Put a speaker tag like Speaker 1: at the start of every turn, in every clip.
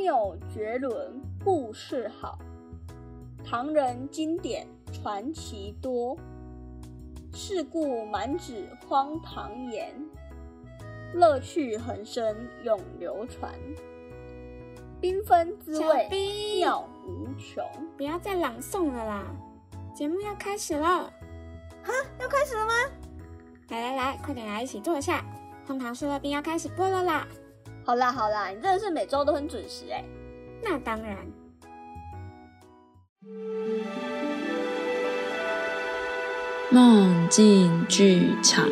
Speaker 1: 谬绝伦，故事好。唐人经典传奇多，世故满纸荒唐言，乐趣横生永流传。缤纷滋味妙无穷。
Speaker 2: 不要再朗诵了啦，节目要开始了。
Speaker 3: 哈，要开始了吗？
Speaker 2: 来来来，快点来一起坐下。荒唐说乐冰要开始播了啦！
Speaker 1: 好啦好啦，你真的是每周都很准时哎。
Speaker 2: 那当然。
Speaker 4: 梦境剧场。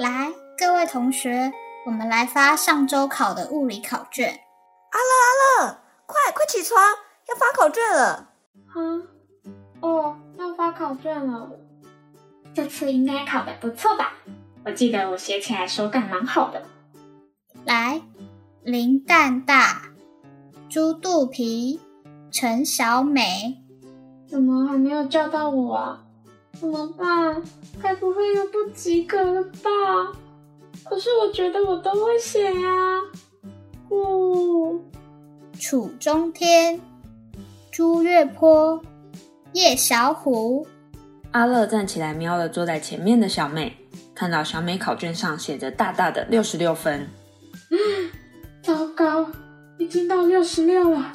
Speaker 5: 来，各位同学，我们来发上周考的物理考卷。
Speaker 3: 阿乐，阿乐，快快起床，要发考卷了。
Speaker 2: 啊，哦，要发考卷了。这次应该考的不错吧？我记得我写起来手感蛮好的。
Speaker 5: 来，林蛋大，猪肚皮，陈小美，
Speaker 2: 怎么还没有叫到我啊？怎么办？该不及格了吧？可是我觉得我都会写呀。哦，
Speaker 5: 楚中天，朱月坡，叶小虎。
Speaker 4: 阿乐站起来，瞄了坐在前面的小美，看到小美考卷上写着大大的六十六分。
Speaker 2: 糟糕，已经到六十六了，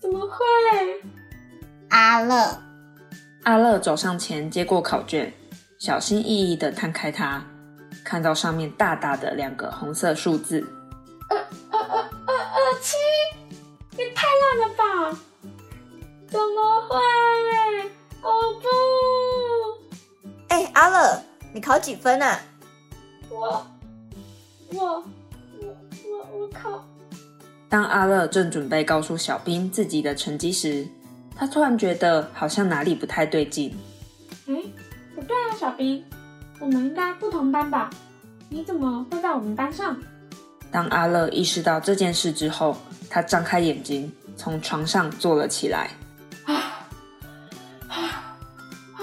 Speaker 2: 怎么会？
Speaker 5: 阿乐。
Speaker 4: 阿乐走上前，接过考卷，小心翼翼的摊开它，看到上面大大的两个红色数字。
Speaker 2: 二二二二二七，也太烂了吧！怎么会？哦
Speaker 3: 不！哎，阿乐，你考几分啊？
Speaker 2: 我我我我我考……
Speaker 4: 当阿乐正准备告诉小兵自己的成绩时，他突然觉得好像哪里不太对劲。
Speaker 2: 嗯，不对啊，小兵，我们应该不同班吧？你怎么会在我们班上？
Speaker 4: 当阿乐意识到这件事之后，他张开眼睛，从床上坐了起来。啊
Speaker 2: 啊啊！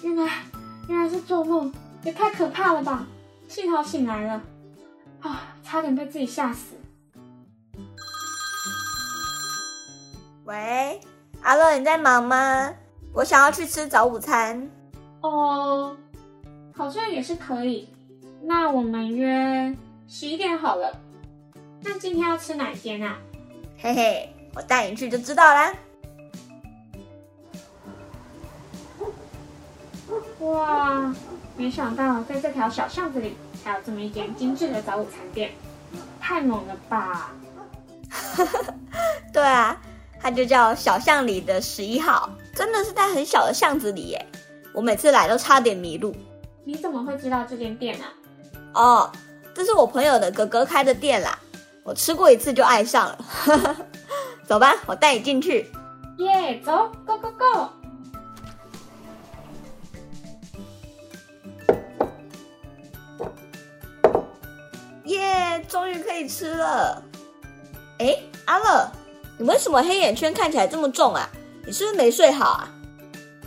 Speaker 2: 原来原来是做梦，也太可怕了吧！幸好醒来了，啊，差点被自己吓死。
Speaker 3: 喂。阿乐，你在忙吗？我想要去吃早午餐。
Speaker 2: 哦，好像也是可以。那我们约十一点好了。那今天要吃哪间啊？
Speaker 3: 嘿嘿，我带你去就知道啦。
Speaker 2: 哇，没想到在这条小巷子里还有这么一间精致的早午餐店，太猛了吧！
Speaker 3: 对啊。它就叫小巷里的十一号，真的是在很小的巷子里耶。我每次来都差点迷路。
Speaker 2: 你怎么会知道这间店啊？
Speaker 3: 哦，这是我朋友的哥哥开的店啦。我吃过一次就爱上了。走吧，我带你进去。
Speaker 2: 耶，走，Go Go Go！
Speaker 3: 耶，终于可以吃了。哎，阿乐。你为什么黑眼圈看起来这么重啊？你是不是没睡好啊？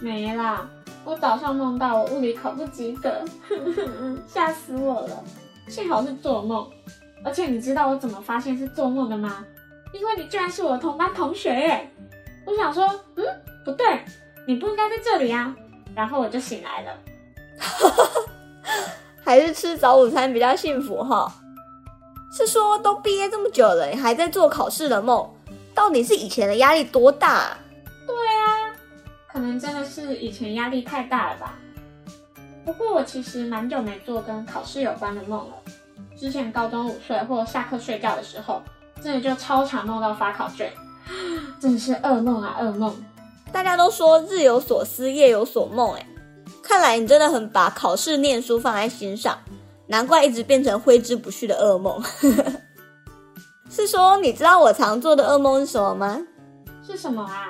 Speaker 2: 没啦，我早上梦到我物理考不及格，吓死我了。幸好是做梦，而且你知道我怎么发现是做梦的吗？因为你居然是我的同班同学耶！我想说，嗯，不对，你不应该在这里啊。然后我就醒来了。
Speaker 3: 还是吃早午餐比较幸福哈。是说都毕业这么久了，你还在做考试的梦？到底是以前的压力多大？
Speaker 2: 可能真的是以前压力太大了吧。不过我其实蛮久没做跟考试有关的梦了。之前高中午睡或下课睡觉的时候，真的就超常梦到发考卷，真的是噩梦啊噩梦。
Speaker 3: 大家都说日有所思夜有所梦，哎，看来你真的很把考试念书放在心上，难怪一直变成挥之不去的噩梦。是说，你知道我常做的噩梦是什么吗？
Speaker 2: 是什么啊？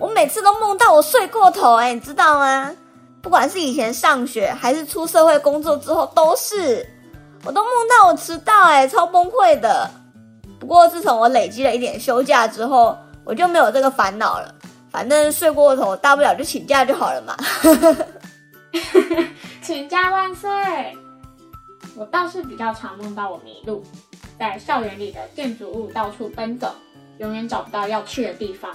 Speaker 3: 我每次都梦到我睡过头，哎，你知道吗？不管是以前上学，还是出社会工作之后，都是我都梦到我迟到，哎，超崩溃的。不过自从我累积了一点休假之后，我就没有这个烦恼了。反正睡过头，大不了就请假就好了嘛。
Speaker 2: 请假万岁！我倒是比较常梦到我迷路，在校园里的建筑物到处奔走，永远找不到要去的地方。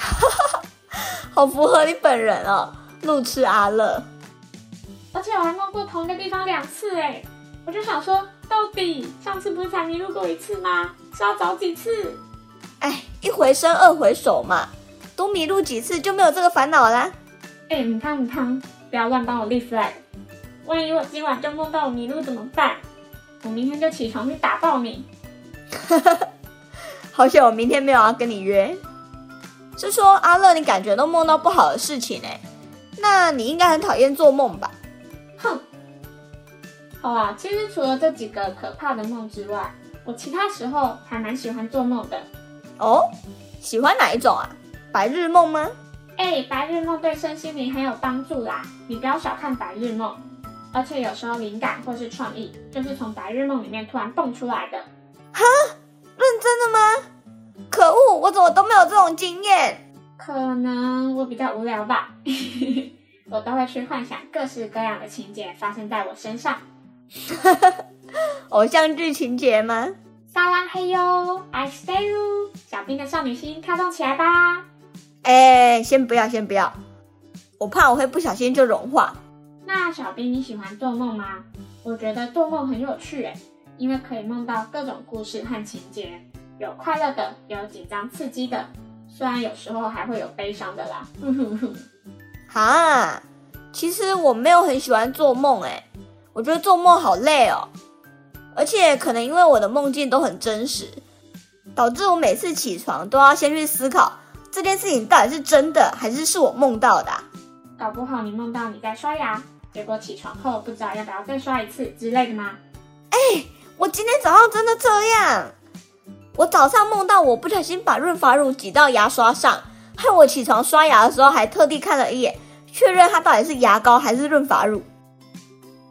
Speaker 3: 好符合你本人哦，路痴阿乐。
Speaker 2: 而且我还梦过同一个地方两次哎，我就想说，到底上次不是才迷路过一次吗？是要找几次？
Speaker 3: 哎，一回生二回熟嘛，多迷路几次就没有这个烦恼啦。
Speaker 2: 哎，你汤你汤，不要乱帮我立 flag，万一我今晚就梦到我迷路怎么办？我明天就起床去打爆你。
Speaker 3: 好险我明天没有要跟你约。是说阿乐，你感觉都梦到不好的事情哎？那你应该很讨厌做梦吧？
Speaker 2: 哼，好啊，其实除了这几个可怕的梦之外，我其他时候还蛮喜欢做梦的。
Speaker 3: 哦，喜欢哪一种啊？白日梦吗？
Speaker 2: 哎，白日梦对身心灵很有帮助啦，你不要小看白日梦。而且有时候灵感或是创意，就是从白日梦里面突然蹦出来的。
Speaker 3: 哈，认真的吗？可恶，我怎么都没有这种经验？
Speaker 2: 可能我比较无聊吧。我都会去幻想各式各样的情节发生在我身上。
Speaker 3: 偶像剧情节吗？
Speaker 2: 撒浪嘿哟，I stay you，小兵的少女心跳动起来吧！
Speaker 3: 哎，先不要，先不要，我怕我会不小心就融化。
Speaker 2: 那小兵你喜欢做梦吗？我觉得做梦很有趣诶，因为可以梦到各种故事和情节，有快乐的，有紧张刺激的，虽然有时候还会有悲伤的啦。
Speaker 3: 哈，其实我没有很喜欢做梦，哎，我觉得做梦好累哦，而且可能因为我的梦境都很真实，导致我每次起床都要先去思考这件事情到底是真的还是是我梦到的。
Speaker 2: 搞不好你梦到你在刷牙，结果起床后不知道要不要再刷一次之类的吗？
Speaker 3: 哎，我今天早上真的这样，我早上梦到我不小心把润发乳挤到牙刷上。害我起床刷牙的时候，还特地看了一眼，确认它到底是牙膏还是润发乳。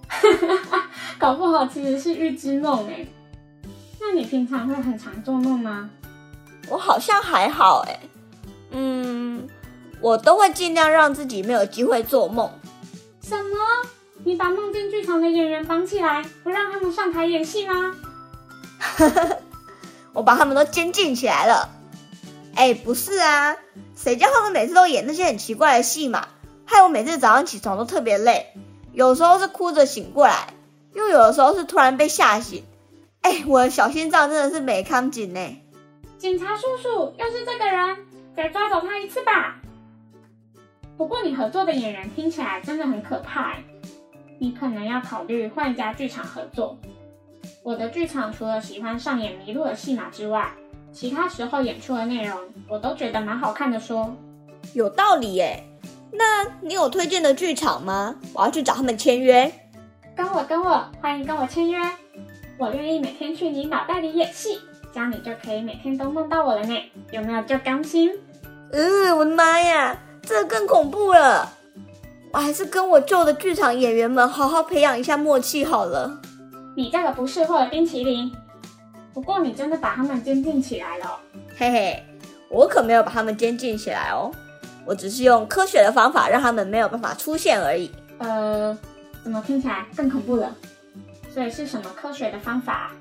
Speaker 2: 搞不好其实是预知梦哎。那你平常会很常做梦吗？
Speaker 3: 我好像还好哎。嗯，我都会尽量让自己没有机会做梦。
Speaker 2: 什么？你把梦境剧场的演员绑起来，不让他们上台演戏吗？
Speaker 3: 我把他们都监禁起来了。哎，不是啊。谁叫他们每次都演那些很奇怪的戏嘛？害我每次早上起床都特别累，有时候是哭着醒过来，又有的时候是突然被吓醒。哎，我的小心脏真的是没康紧呢。
Speaker 2: 警察叔叔，又是这个人，再抓走他一次吧。不过你合作的演员听起来真的很可怕，你可能要考虑换一家剧场合作。我的剧场除了喜欢上演迷路的戏码之外，其他时候演出的内容，我都觉得蛮好看的。说
Speaker 3: 有道理耶，那你有推荐的剧场吗？我要去找他们签约。
Speaker 2: 跟我跟我，欢迎跟我签约。我愿意每天去你脑袋里演戏，这样你就可以每天都梦到我了呢。有没有就甘心？
Speaker 3: 嗯，我的妈呀，这更恐怖了。我还是跟我旧的剧场演员们好好培养一下默契好了。
Speaker 2: 你这个不识货的冰淇淋。不过你真的把他们监禁起来了，
Speaker 3: 嘿嘿，我可没有把他们监禁起来哦，我只是用科学的方法让他们没有办法出现而已。
Speaker 2: 呃，怎么听起来更恐怖了？所以是什么科学的方法？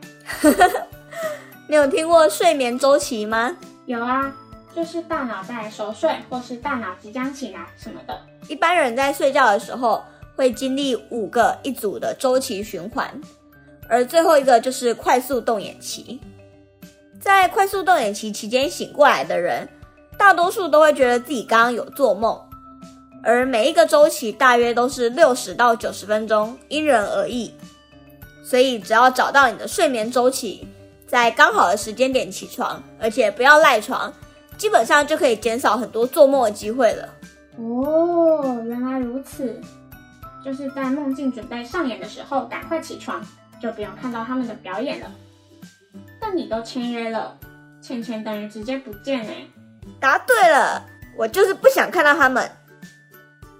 Speaker 3: 你有听过睡眠周期吗？
Speaker 2: 有啊，就是大脑在熟睡或是大脑即将醒来什么的。
Speaker 3: 一般人在睡觉的时候会经历五个一组的周期循环。而最后一个就是快速动眼期，在快速动眼期期间醒过来的人，大多数都会觉得自己刚刚有做梦，而每一个周期大约都是六十到九十分钟，因人而异。所以只要找到你的睡眠周期，在刚好的时间点起床，而且不要赖床，基本上就可以减少很多做梦的机会了。
Speaker 2: 哦，原来如此，就是在梦境准备上演的时候，赶快起床。就不用看到他们的表演了。但你都签约了，钱钱等于直接不见哎。
Speaker 3: 答对了，我就是不想看到他们。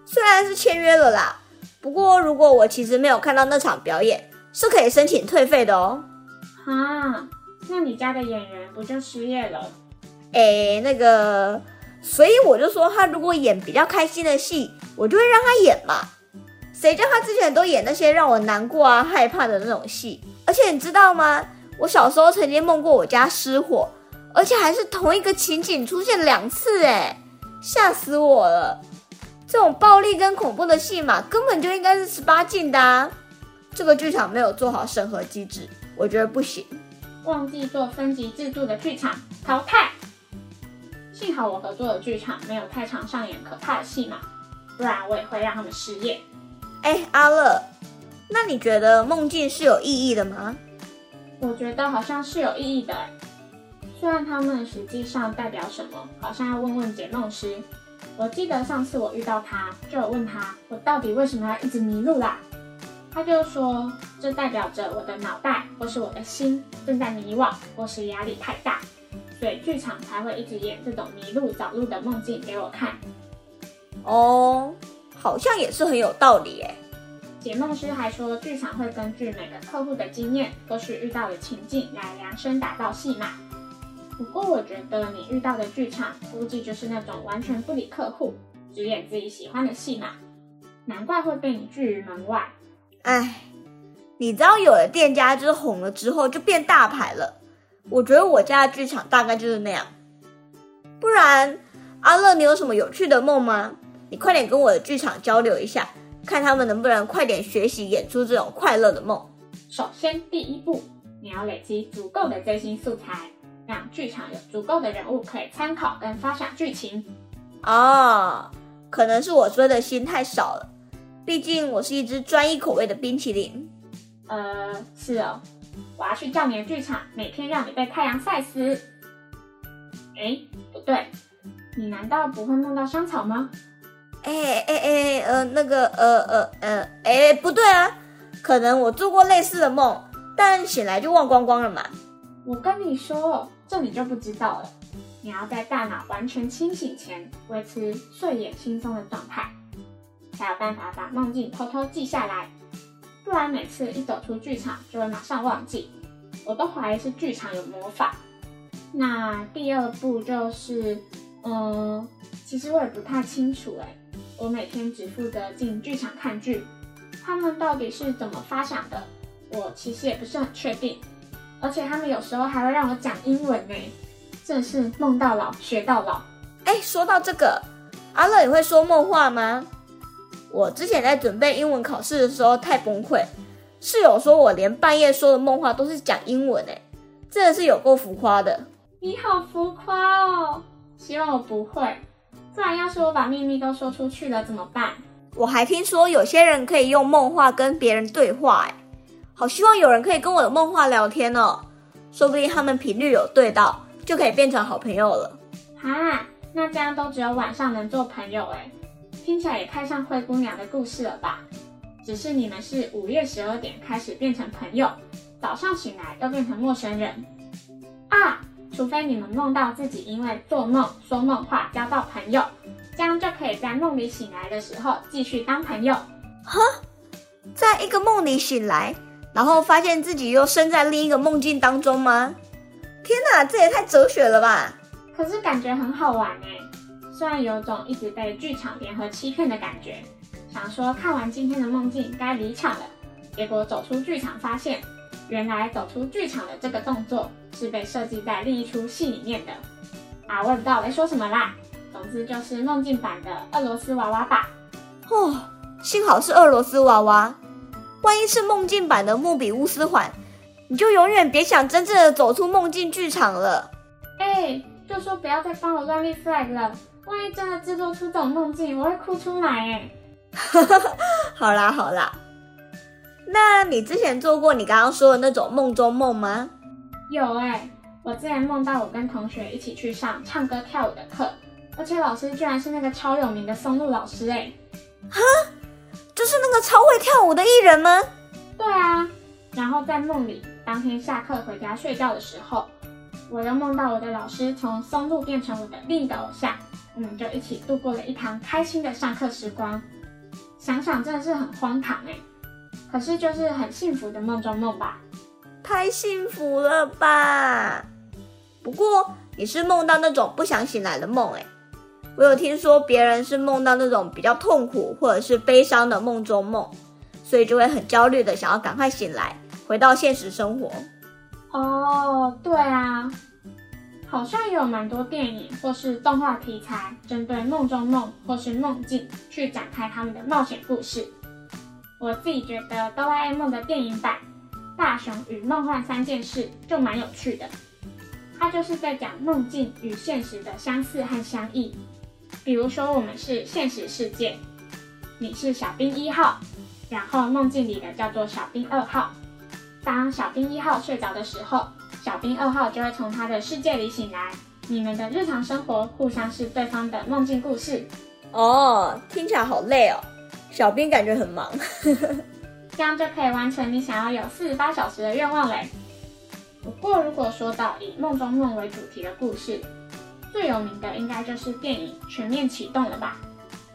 Speaker 3: 虽然是签约了啦，不过如果我其实没有看到那场表演，是可以申请退费的哦。
Speaker 2: 啊，那你家的演员不就失业了？
Speaker 3: 哎，那个，所以我就说他如果演比较开心的戏，我就会让他演嘛。谁叫他之前都演那些让我难过啊、害怕的那种戏？而且你知道吗？我小时候曾经梦过我家失火，而且还是同一个情景出现两次，哎，吓死我了！这种暴力跟恐怖的戏码根本就应该是十八禁的啊！这个剧场没有做好审核机制，我觉得不行。
Speaker 2: 忘记做分级制度的剧场淘汰。幸好我合作的剧场没有太常上演可怕的戏码，不然我也会让他们失业。
Speaker 3: 哎，阿乐，那你觉得梦境是有意义的吗？
Speaker 2: 我觉得好像是有意义的，虽然他们实际上代表什么，好像要问问解梦师。我记得上次我遇到他，就有问他我到底为什么要一直迷路啦？他就说这代表着我的脑袋或是我的心正在迷惘，或是压力太大，所以剧场才会一直演这种迷路找路的梦境给我看。
Speaker 3: 哦。好像也是很有道理诶。
Speaker 2: 解梦师还说，剧场会根据每个客户的经验或是遇到的情境来量身打造戏码。不过我觉得你遇到的剧场估计就是那种完全不理客户，只演自己喜欢的戏码，难怪会被你拒于门外。
Speaker 3: 唉，你知道有的店家就是红了之后就变大牌了，我觉得我家的剧场大概就是那样。不然，阿乐，你有什么有趣的梦吗？你快点跟我的剧场交流一下，看他们能不能快点学习演出这种快乐的梦。
Speaker 2: 首先，第一步，你要累积足够的最新素材，让剧场有足够的人物可以参考跟发想剧情。
Speaker 3: 哦，可能是我追的心太少了，毕竟我是一只专一口味的冰淇淋。
Speaker 2: 呃，是哦，我要去叫你的剧场，每天让你被太阳晒死。哎，不对，你难道不会梦到香草吗？
Speaker 3: 哎哎哎，呃，那个，呃呃呃，哎，不对啊，可能我做过类似的梦，但醒来就忘光光了嘛。
Speaker 2: 我跟你说，这你就不知道了。你要在大脑完全清醒前维持睡眼惺忪的状态，才有办法把梦境偷偷记下来。不然每次一走出剧场就会马上忘记。我都怀疑是剧场有魔法。那第二步就是，嗯，其实我也不太清楚哎。我每天只负责进剧场看剧，他们到底是怎么发想的，我其实也不是很确定。而且他们有时候还会让我讲英文呢，真是梦到老学到老。
Speaker 3: 哎，说到这个，阿乐也会说梦话吗？我之前在准备英文考试的时候太崩溃，室友说我连半夜说的梦话都是讲英文哎，真的是有够浮夸的。
Speaker 2: 你好浮夸哦，希望我不会。不然，要是我把秘密都说出去了怎么办？
Speaker 3: 我还听说有些人可以用梦话跟别人对话，哎，好希望有人可以跟我的梦话聊天哦，说不定他们频率有对到，就可以变成好朋友了。
Speaker 2: 哈，那这样都只有晚上能做朋友哎，听起来也太像灰姑娘的故事了吧？只是你们是午夜十二点开始变成朋友，早上醒来又变成陌生人啊。除非你们梦到自己因为做梦说梦话交到朋友，这样就可以在梦里醒来的时候继续当朋友。
Speaker 3: 哈，在一个梦里醒来，然后发现自己又身在另一个梦境当中吗？天哪，这也太哲学了吧！
Speaker 2: 可是感觉很好玩哎，虽然有种一直被剧场联合欺骗的感觉，想说看完今天的梦境该离场了，结果走出剧场发现。原来走出剧场的这个动作是被设计在另一出戏里面的啊！我也不知道我在说什么啦。总之就是梦境版的俄罗斯娃娃吧。
Speaker 3: 哦，幸好是俄罗斯娃娃，万一是梦境版的莫比乌斯环，你就永远别想真正的走出梦境剧场了。
Speaker 2: 哎，就说不要再帮我乱立 flag 了，万一真的制作出这种梦境，我会哭出来哎。
Speaker 3: 好啦好啦。那你之前做过你刚刚说的那种梦中梦吗？
Speaker 2: 有哎，我之前梦到我跟同学一起去上唱歌跳舞的课，而且老师居然是那个超有名的松露老师哎！
Speaker 3: 哈，就是那个超会跳舞的艺人吗？
Speaker 2: 对啊，然后在梦里，当天下课回家睡觉的时候，我又梦到我的老师从松露变成我的另一个偶像，我们就一起度过了一堂开心的上课时光。想想真的是很荒唐哎。可是就是很幸福的梦中梦吧。
Speaker 3: 太幸福了吧！不过你是梦到那种不想醒来的梦诶，我有听说别人是梦到那种比较痛苦或者是悲伤的梦中梦，所以就会很焦虑的想要赶快醒来，回到现实生活。
Speaker 2: 哦，对啊，好像有蛮多电影或是动画题材，针对梦中梦或是梦境去展开他们的冒险故事。我自己觉得哆啦 A 梦的电影版《大雄与梦幻三件事》就蛮有趣的，它就是在讲梦境与现实的相似和相异。比如说，我们是现实世界，你是小兵一号，然后梦境里的叫做小兵二号。当小兵一号睡着的时候，小兵二号就会从他的世界里醒来。你们的日常生活互相是对方的梦境故事。
Speaker 3: 哦，听起来好累哦。小编感觉很忙，
Speaker 2: 这样就可以完成你想要有四十八小时的愿望嘞。不过，如果说到以梦中梦为主题的故事，最有名的应该就是电影《全面启动》了吧？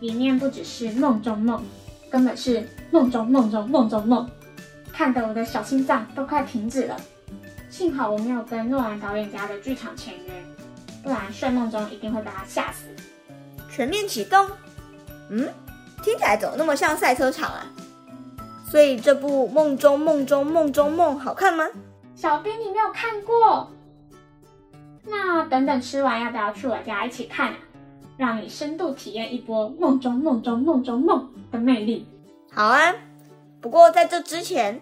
Speaker 2: 里面不只是梦中梦，根本是梦中梦中梦中梦，看得我的小心脏都快停止了。幸好我没有跟诺兰导演家的剧场签约，不然睡梦中一定会被他吓死。
Speaker 3: 全面启动，嗯？听起来怎么那么像赛车场啊？所以这部《梦中梦中梦中梦》好看吗？
Speaker 2: 小兵，你没有看过？那等等吃完要不要去我家一起看啊？让你深度体验一波梦中梦中梦中梦的魅力。
Speaker 3: 好啊，不过在这之前，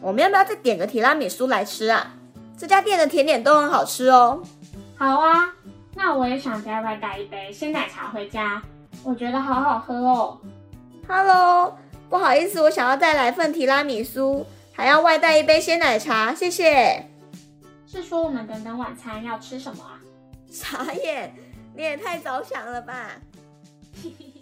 Speaker 3: 我们要不要再点个提拉米苏来吃啊？这家店的甜点都很好吃哦。
Speaker 2: 好啊，那我也想再外带一杯鲜奶茶回家，我觉得好好喝哦。
Speaker 3: Hello，不好意思，我想要再来份提拉米苏，还要外带一杯鲜奶茶，谢谢。
Speaker 2: 是说我们等等晚餐要吃什么啊？
Speaker 3: 傻眼，你也太早想了吧！